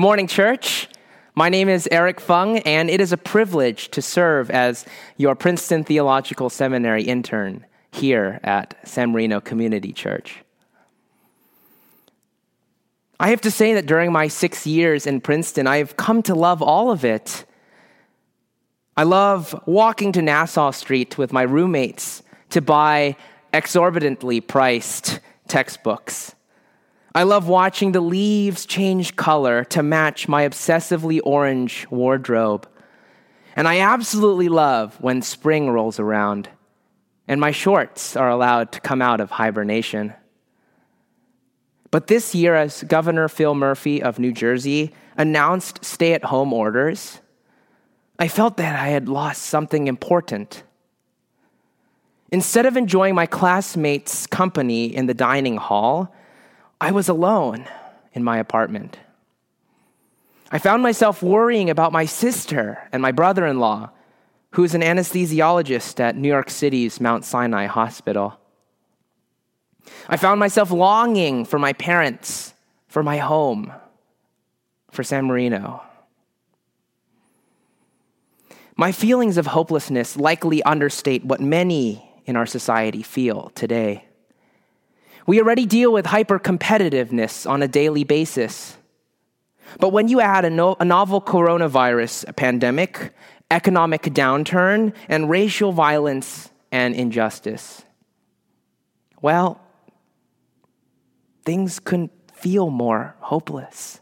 Good morning, church. My name is Eric Fung, and it is a privilege to serve as your Princeton Theological Seminary intern here at San Marino Community Church. I have to say that during my six years in Princeton, I have come to love all of it. I love walking to Nassau Street with my roommates to buy exorbitantly priced textbooks. I love watching the leaves change color to match my obsessively orange wardrobe. And I absolutely love when spring rolls around and my shorts are allowed to come out of hibernation. But this year, as Governor Phil Murphy of New Jersey announced stay at home orders, I felt that I had lost something important. Instead of enjoying my classmates' company in the dining hall, I was alone in my apartment. I found myself worrying about my sister and my brother in law, who is an anesthesiologist at New York City's Mount Sinai Hospital. I found myself longing for my parents, for my home, for San Marino. My feelings of hopelessness likely understate what many in our society feel today. We already deal with hyper competitiveness on a daily basis. But when you add a, no, a, novel coronavirus pandemic, economic downturn, and racial violence and injustice, well, things couldn't feel more hopeless.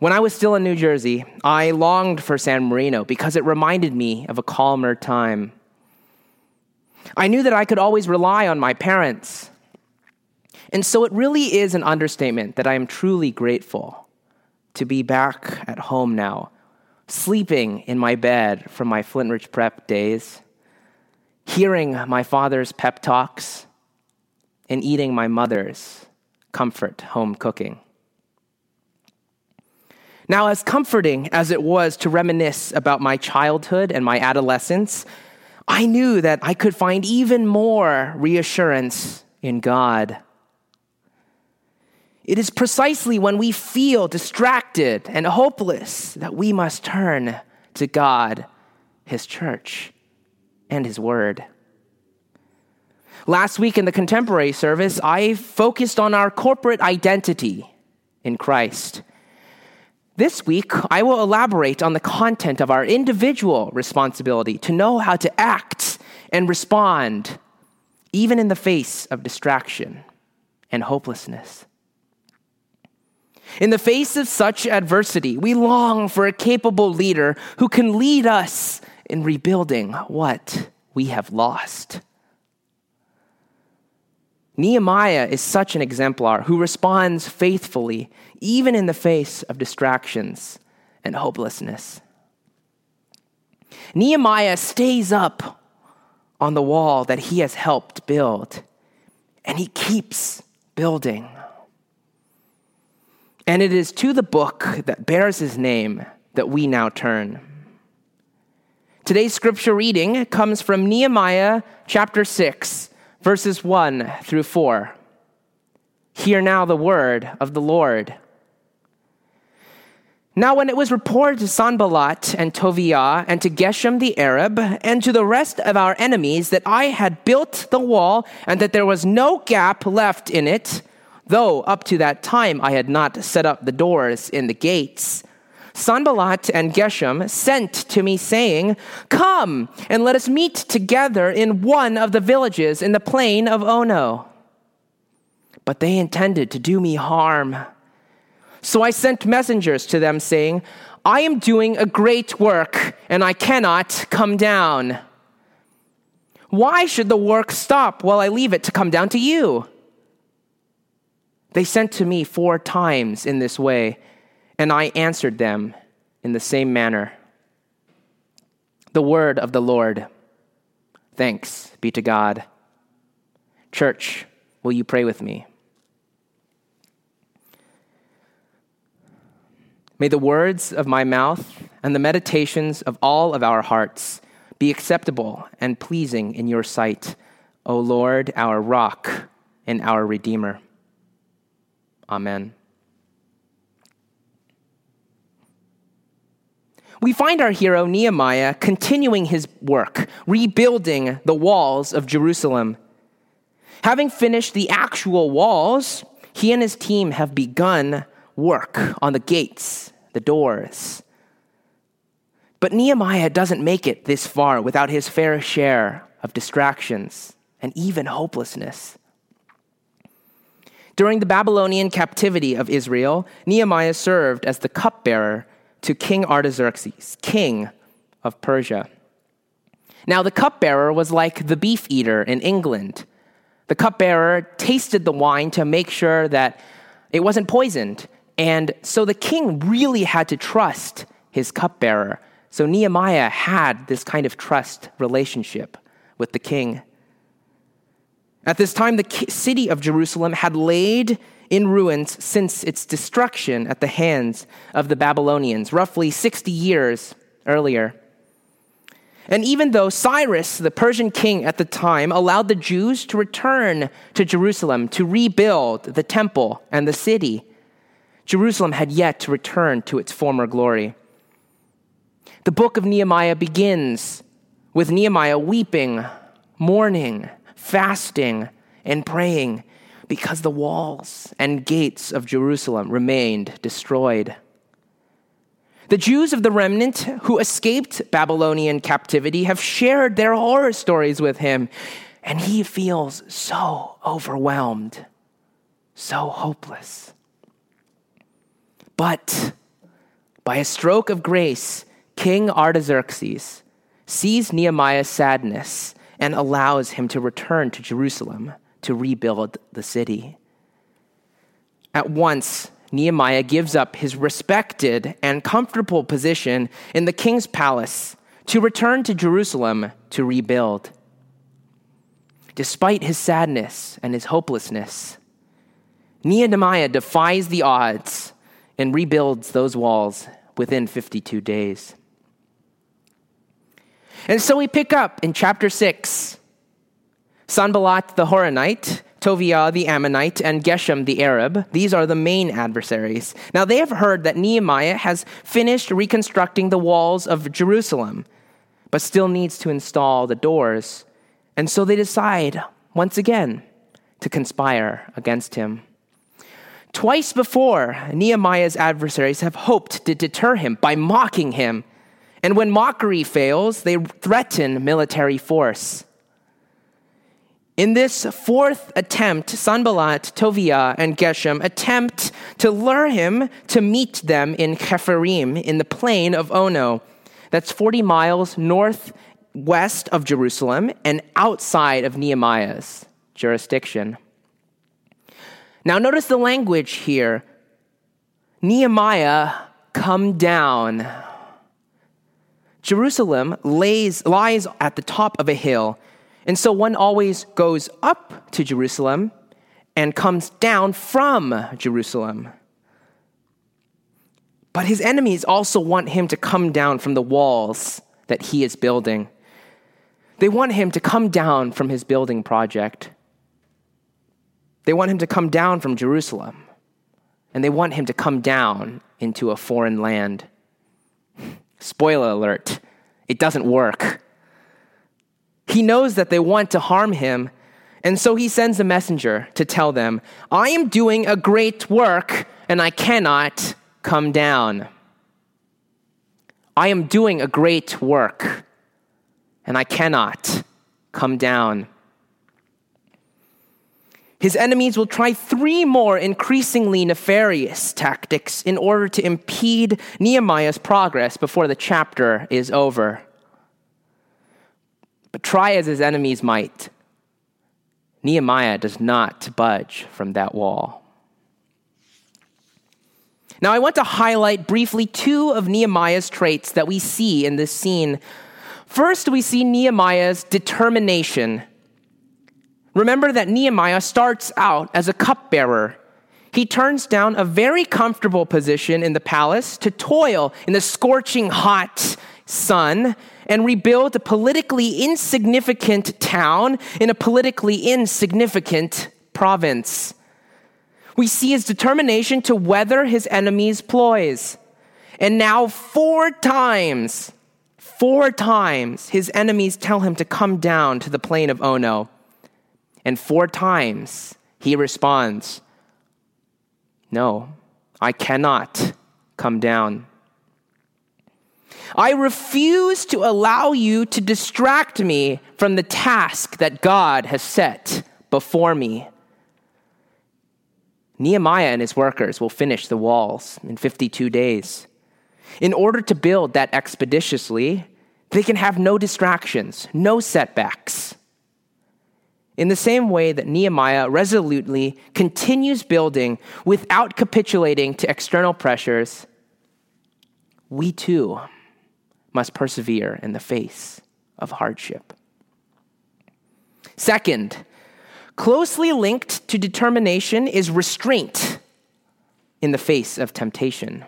When I was still in New Jersey, I longed for San Marino because it reminded me of a calmer time. I knew that I could always rely on my parents. And so it really is an understatement that I am truly grateful to be back at home now, sleeping in my bed from my Flintridge prep days, hearing my father's pep talks, and eating my mother's comfort home cooking. Now, as comforting as it was to reminisce about my childhood and my adolescence, I knew that I could find even more reassurance in God. It is precisely when we feel distracted and hopeless that we must turn to God, His church, and His Word. Last week in the contemporary service, I focused on our corporate identity in Christ. This week, I will elaborate on the content of our individual responsibility to know how to act and respond, even in the face of distraction and hopelessness. In the face of such adversity, we long for a capable leader who can lead us in rebuilding what we have lost. Nehemiah is such an exemplar who responds faithfully, even in the face of distractions and hopelessness. Nehemiah stays up on the wall that he has helped build, and he keeps building. And it is to the book that bears his name that we now turn. Today's scripture reading comes from Nehemiah chapter 6 verses 1 through 4. Hear now the word of the Lord. Now, when it was reported to Sanballat and Tobiah and to Geshem the Arab and to the rest of our enemies that I had built the wall and that there was no gap left in it, though up to that time I had not set up the doors in the gates, Sanballat and Geshem sent to me, saying, Come and let us meet together in one of the villages in the plain of Ono. But they intended to do me harm. So I sent messengers to them, saying, I am doing a great work, and I cannot come down. Why should the work stop while I leave it to come down to you? They sent to me four times in this way and I answered them in the same manner. The word of the Lord. Thanks be to God. Church, will you pray with me? May the words of my mouth and the meditations of all of our hearts be acceptable and pleasing in your sight, O Lord, our rock and our Redeemer. Amen. We find our hero Nehemiah continuing his work, rebuilding the walls of Jerusalem. Having finished the actual walls, he and his team have begun work on the gates, the doors. But Nehemiah doesn't make it this far without his fair share of distractions and even hopelessness. During the Babylonian captivity of Israel, Nehemiah served as the cupbearer to King Artaxerxes, king of Persia. Now, the cupbearer was like the beef eater in England. The cupbearer tasted the wine to make sure that it wasn't poisoned. And so the king really had to trust his cupbearer. So Nehemiah had this kind of trust relationship with the king. At this time, the city of Jerusalem had laid in ruins since its destruction at the hands of the Babylonians, roughly 60 years earlier. And even though Cyrus, the Persian king at the time, allowed the Jews to return to Jerusalem to rebuild the temple and the city, Jerusalem had yet to return to its former glory. The book of Nehemiah begins with Nehemiah weeping, mourning, fasting, and praying because the walls and gates of Jerusalem remained destroyed. The Jews of the remnant who escaped Babylonian captivity have shared their horror stories with him, and he feels so overwhelmed, so hopeless. But by a stroke of grace, King Artaxerxes sees Nehemiah's sadness and allows him to return to Jerusalem to rebuild the city. At once, Nehemiah gives up his respected and comfortable position in the king's palace to return to Jerusalem to rebuild. Despite his sadness and his hopelessness, Nehemiah defies the odds and rebuilds those walls within 52 days. And so we pick up in chapter 6 Sanballat the Horonite, Tobiah the Ammonite, and Geshem the Arab. These are the main adversaries. Now they have heard that Nehemiah has finished reconstructing the walls of Jerusalem, but still needs to install the doors. And so they decide, once again, to conspire against him. Twice before, Nehemiah's adversaries have hoped to deter him by mocking him and when mockery fails, they threaten military force. In this fourth attempt, Sanballat, Tobiah, and Geshem attempt to lure him to meet them in Kepharim in the plain of Ono. That's 40 miles northwest of Jerusalem and outside of Nehemiah's jurisdiction. Now, notice the language here Nehemiah, come down. Jerusalem lays, lies at the top of a hill, and so one always goes up to Jerusalem and comes down from Jerusalem. But his enemies also want him to come down from the walls that he is building. They want him to come down from his building project. They want him to come down from Jerusalem. And they want him to come down into a foreign land. Spoiler alert, it doesn't work. He knows that they want to harm him, and so he sends a messenger to tell them, I am doing a great work and I cannot come down. I am doing a great work and I cannot come down. His enemies will try three more increasingly nefarious tactics in order to impede Nehemiah's progress before the chapter is over. But try as his enemies might, Nehemiah does not budge from that wall. Now, I want to highlight briefly two of Nehemiah's traits that we see in this scene. First, we see Nehemiah's determination Remember that Nehemiah starts out as a cupbearer. He turns down a very comfortable position in the palace to toil in the scorching hot sun and rebuild a politically insignificant town in a politically insignificant province. We see his determination to weather his enemies' ploys. And now, four times, four times, his enemies tell him to come down to the plain of Ono. And four times, he responds, No, I cannot come down. I refuse to allow you to distract me from the task that God has set before me. Nehemiah and his workers will finish the walls in 52 days. In order to build that expeditiously, they can have no distractions, no setbacks. In the same way that Nehemiah resolutely continues building without capitulating to external pressures, we too must persevere in the face of hardship. Second, closely linked to determination is restraint in the face of temptation.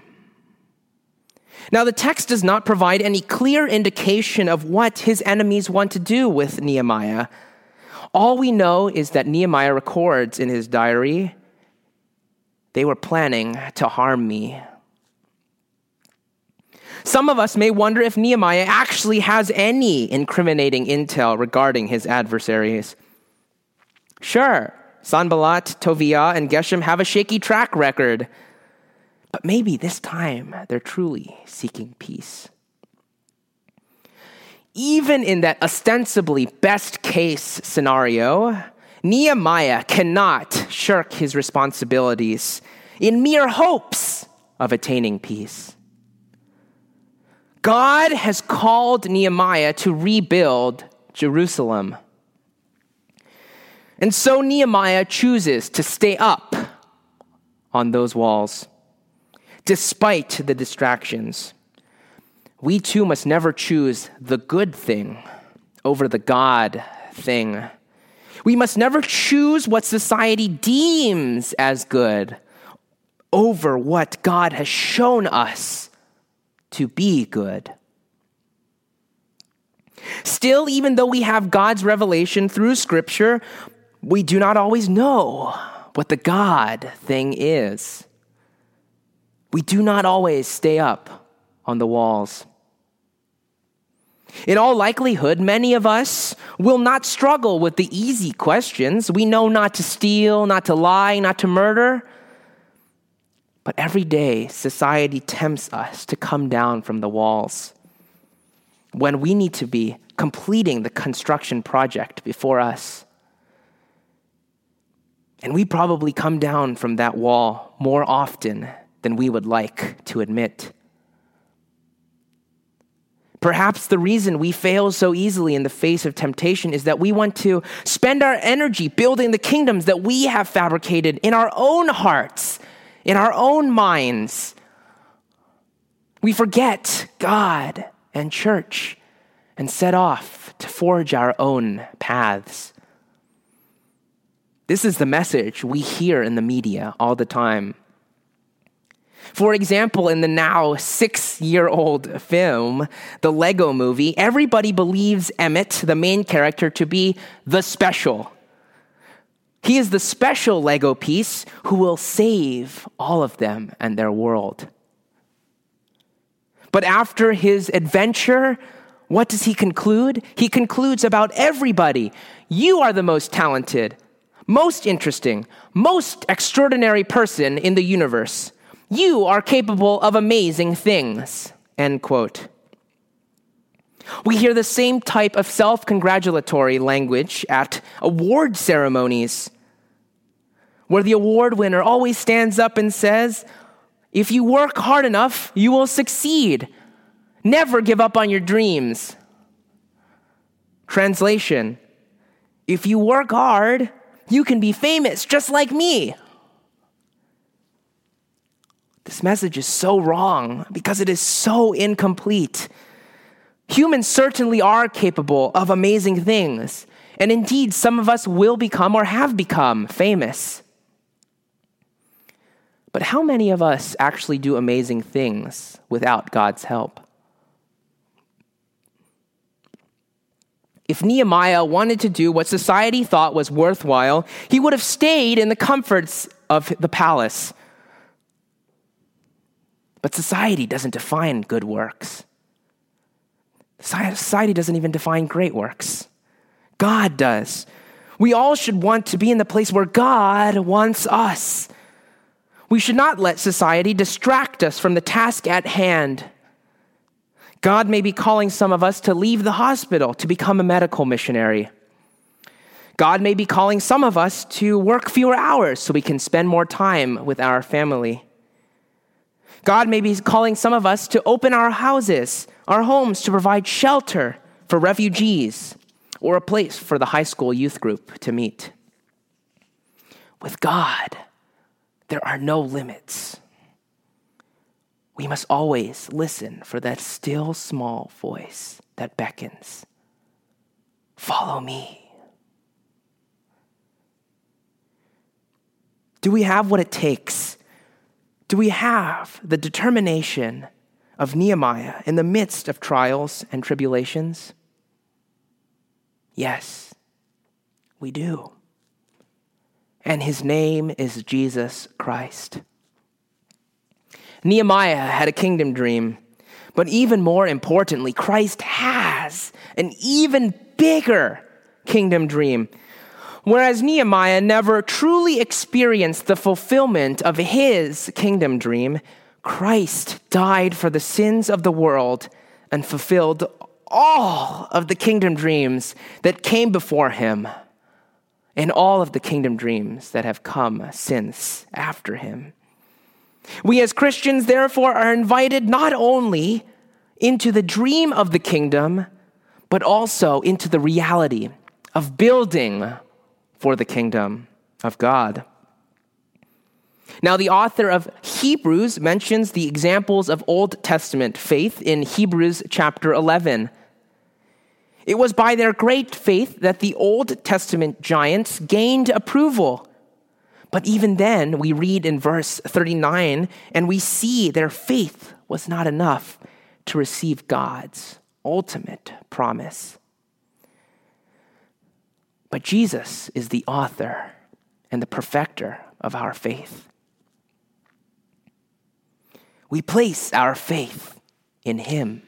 Now, the text does not provide any clear indication of what his enemies want to do with Nehemiah. All we know is that Nehemiah records in his diary, they were planning to harm me. Some of us may wonder if Nehemiah actually has any incriminating intel regarding his adversaries. Sure, Sanballat, Tobiah, and Geshem have a shaky track record, but maybe this time they're truly seeking peace. Even in that ostensibly best case scenario, Nehemiah cannot shirk his responsibilities in mere hopes of attaining peace. God has called Nehemiah to rebuild Jerusalem. And so Nehemiah chooses to stay up on those walls, despite the distractions. We too must never choose the good thing over the God thing. We must never choose what society deems as good over what God has shown us to be good. Still, even though we have God's revelation through Scripture, we do not always know what the God thing is. We do not always stay up on the walls. In all likelihood, many of us will not struggle with the easy questions. We know not to steal, not to lie, not to murder. But every day, society tempts us to come down from the walls when we need to be completing the construction project before us. And we probably come down from that wall more often than we would like to admit. Perhaps the reason we fail so easily in the face of temptation is that we want to spend our energy building the kingdoms that we have fabricated in our own hearts in our own minds. We forget God and church and set off to forge our own paths. This is the message we hear in the media all the time. For example, in the now six year old film, The Lego Movie, everybody believes Emmett, the main character, to be the special he is the special Lego piece who will save all of them and their world. But after his adventure, what does he conclude? He concludes about everybody. You are the most talented, most interesting, most extraordinary person in the universe. You are capable of amazing things. End quote. We hear the same type of self congratulatory language at award ceremonies, where the award winner always stands up and says, If you work hard enough, you will succeed. Never give up on your dreams. Translation If you work hard, you can be famous just like me. This message is so wrong because it is so incomplete. Humans certainly are capable of amazing things. And indeed, some of us will become or have become famous. But how many of us actually do amazing things without God's help? If Nehemiah wanted to do what society thought was worthwhile, he would have stayed in the comforts of the palace. But society doesn't define good works. Society doesn't even define great works. God does. We all should want to be in the place where God wants us. We should not let society distract us from the task at hand. God may be calling some of us to leave the hospital to become a medical missionary. God may be calling some of us to work fewer hours so we can spend more time with our family. God may be calling some of us to open our houses, our homes, to provide shelter for refugees or a place for the high school youth group to meet. With God, there are no limits. We must always listen for that still small voice that beckons Follow me. Do we have what it takes do we have the determination of Nehemiah in the midst of trials and tribulations? Yes, we do. And his name is Jesus Christ. Nehemiah had a kingdom dream, but even more importantly, Christ has an even bigger kingdom dream Whereas Nehemiah never truly experienced the fulfillment of his kingdom dream, Christ died for the sins of the world and fulfilled all of the kingdom dreams that came before him and all of the kingdom dreams that have come since after him. We as Christians, therefore, are invited not only into the dream of the kingdom, but also into the reality of building for the kingdom of God. Now, the author of Hebrews mentions the examples of Old Testament faith in Hebrews chapter 11. It was by their great faith that the Old Testament giants gained approval. But even then, we read in verse 39 and we see their faith was not enough to receive God's ultimate promise. But Jesus is the author and the perfecter of our faith. We place our faith in Him.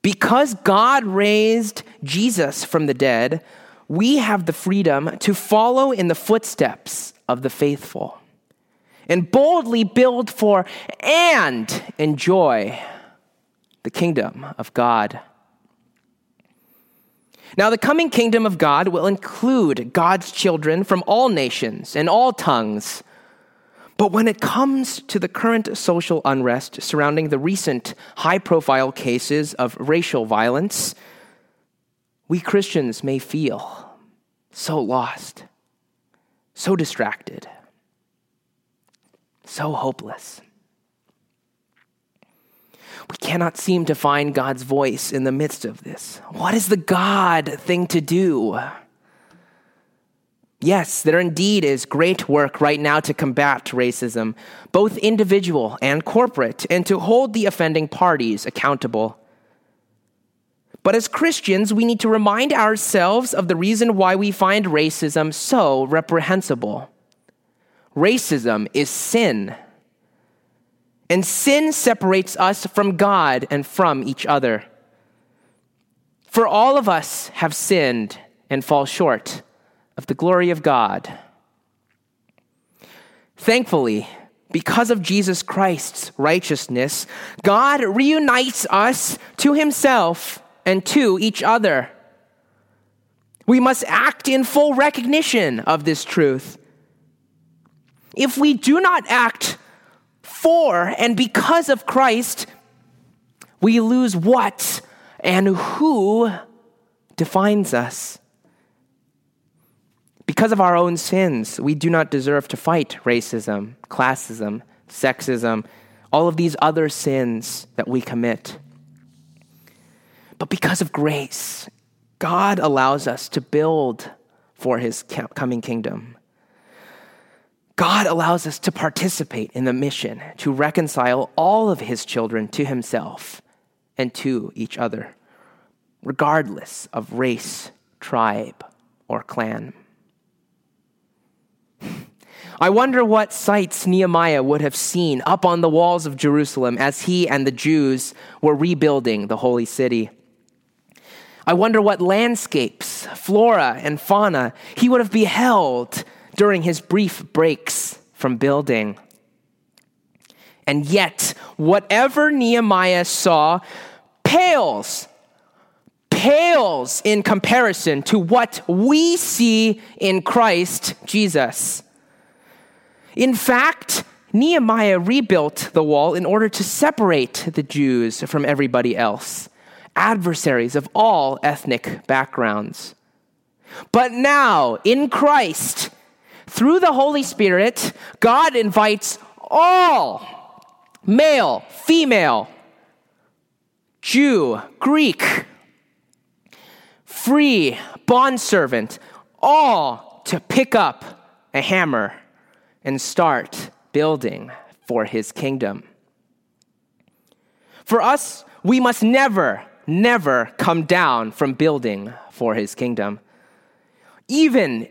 Because God raised Jesus from the dead, we have the freedom to follow in the footsteps of the faithful and boldly build for and enjoy the kingdom of God. Now, the coming kingdom of God will include God's children from all nations and all tongues. But when it comes to the current social unrest surrounding the recent high profile cases of racial violence, we Christians may feel so lost, so distracted, so hopeless. We cannot seem to find God's voice in the midst of this. What is the God thing to do? Yes, there indeed is great work right now to combat racism, both individual and corporate, and to hold the offending parties accountable. But as Christians, we need to remind ourselves of the reason why we find racism so reprehensible. Racism is sin. And sin separates us from God and from each other. For all of us have sinned and fall short of the glory of God. Thankfully, because of Jesus Christ's righteousness, God reunites us to himself and to each other. We must act in full recognition of this truth. If we do not act for and because of Christ, we lose what and who defines us. Because of our own sins, we do not deserve to fight racism, classism, sexism, all of these other sins that we commit. But because of grace, God allows us to build for his coming kingdom. God allows us to participate in the mission to reconcile all of his children to himself and to each other, regardless of race, tribe, or clan. I wonder what sights Nehemiah would have seen up on the walls of Jerusalem as he and the Jews were rebuilding the holy city. I wonder what landscapes, flora, and fauna he would have beheld during his brief breaks from building. And yet, whatever Nehemiah saw pales, pales in comparison to what we see in Christ Jesus. In fact, Nehemiah rebuilt the wall in order to separate the Jews from everybody else, adversaries of all ethnic backgrounds. But now, in Christ, through the Holy Spirit, God invites all male, female, Jew, Greek, free, bondservant, all to pick up a hammer and start building for his kingdom. For us, we must never, never come down from building for his kingdom. Even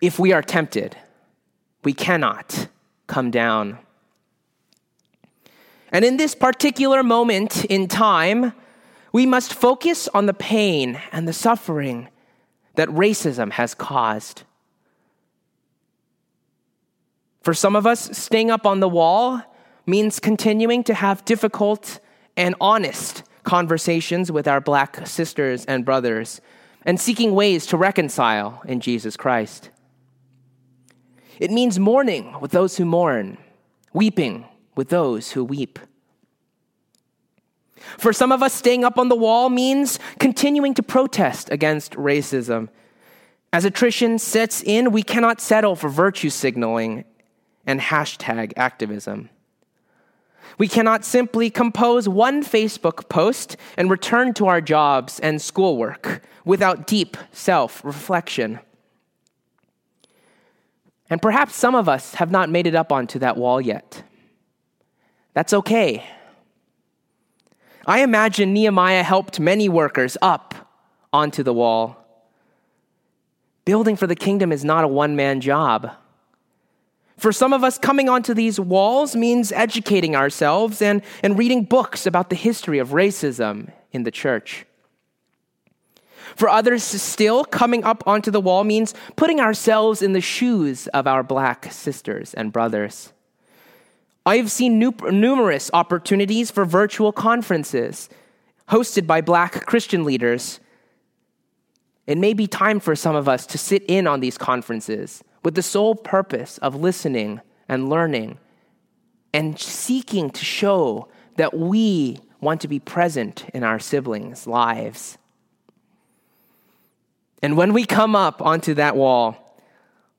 if we are tempted, we cannot come down. And in this particular moment in time, we must focus on the pain and the suffering that racism has caused. For some of us, staying up on the wall means continuing to have difficult and honest conversations with our black sisters and brothers and seeking ways to reconcile in Jesus Christ. It means mourning with those who mourn, weeping with those who weep. For some of us, staying up on the wall means continuing to protest against racism. As attrition sets in, we cannot settle for virtue signaling and hashtag activism. We cannot simply compose one Facebook post and return to our jobs and schoolwork without deep self reflection. And perhaps some of us have not made it up onto that wall yet. That's okay. I imagine Nehemiah helped many workers up onto the wall. Building for the kingdom is not a one man job. For some of us, coming onto these walls means educating ourselves and, and reading books about the history of racism in the church. For others, still, coming up onto the wall means putting ourselves in the shoes of our black sisters and brothers. I have seen numerous opportunities for virtual conferences hosted by black Christian leaders. It may be time for some of us to sit in on these conferences with the sole purpose of listening and learning and seeking to show that we want to be present in our siblings' lives. And when we come up onto that wall,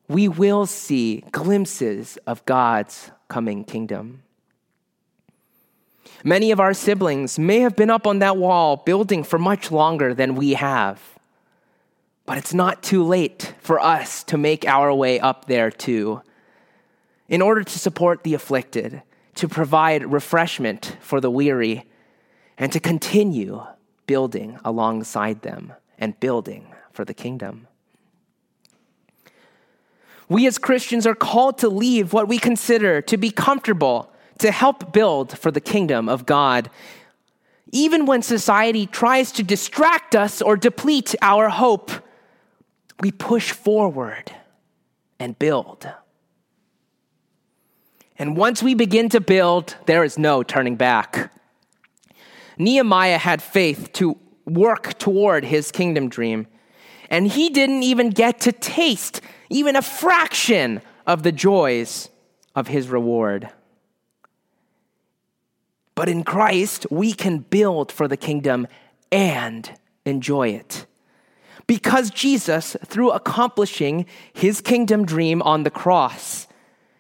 we will see glimpses of God's coming kingdom. Many of our siblings may have been up on that wall building for much longer than we have. But it's not too late for us to make our way up there too. In order to support the afflicted, to provide refreshment for the weary, and to continue building alongside them and building for the kingdom. We as Christians are called to leave what we consider to be comfortable to help build for the kingdom of God. Even when society tries to distract us or deplete our hope, we push forward and build. And once we begin to build, there is no turning back. Nehemiah had faith to work toward his kingdom dream, and he didn't even get to taste even a fraction of the joys of his reward. But in Christ, we can build for the kingdom and enjoy it. Because Jesus, through accomplishing his kingdom dream on the cross,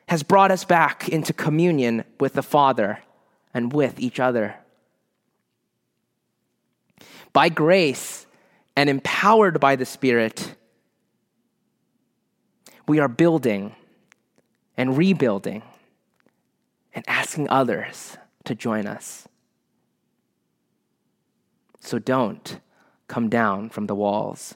has brought us back into communion with the Father and with each other. By grace and empowered by the Spirit, we are building and rebuilding and asking others to join us. So don't come down from the walls.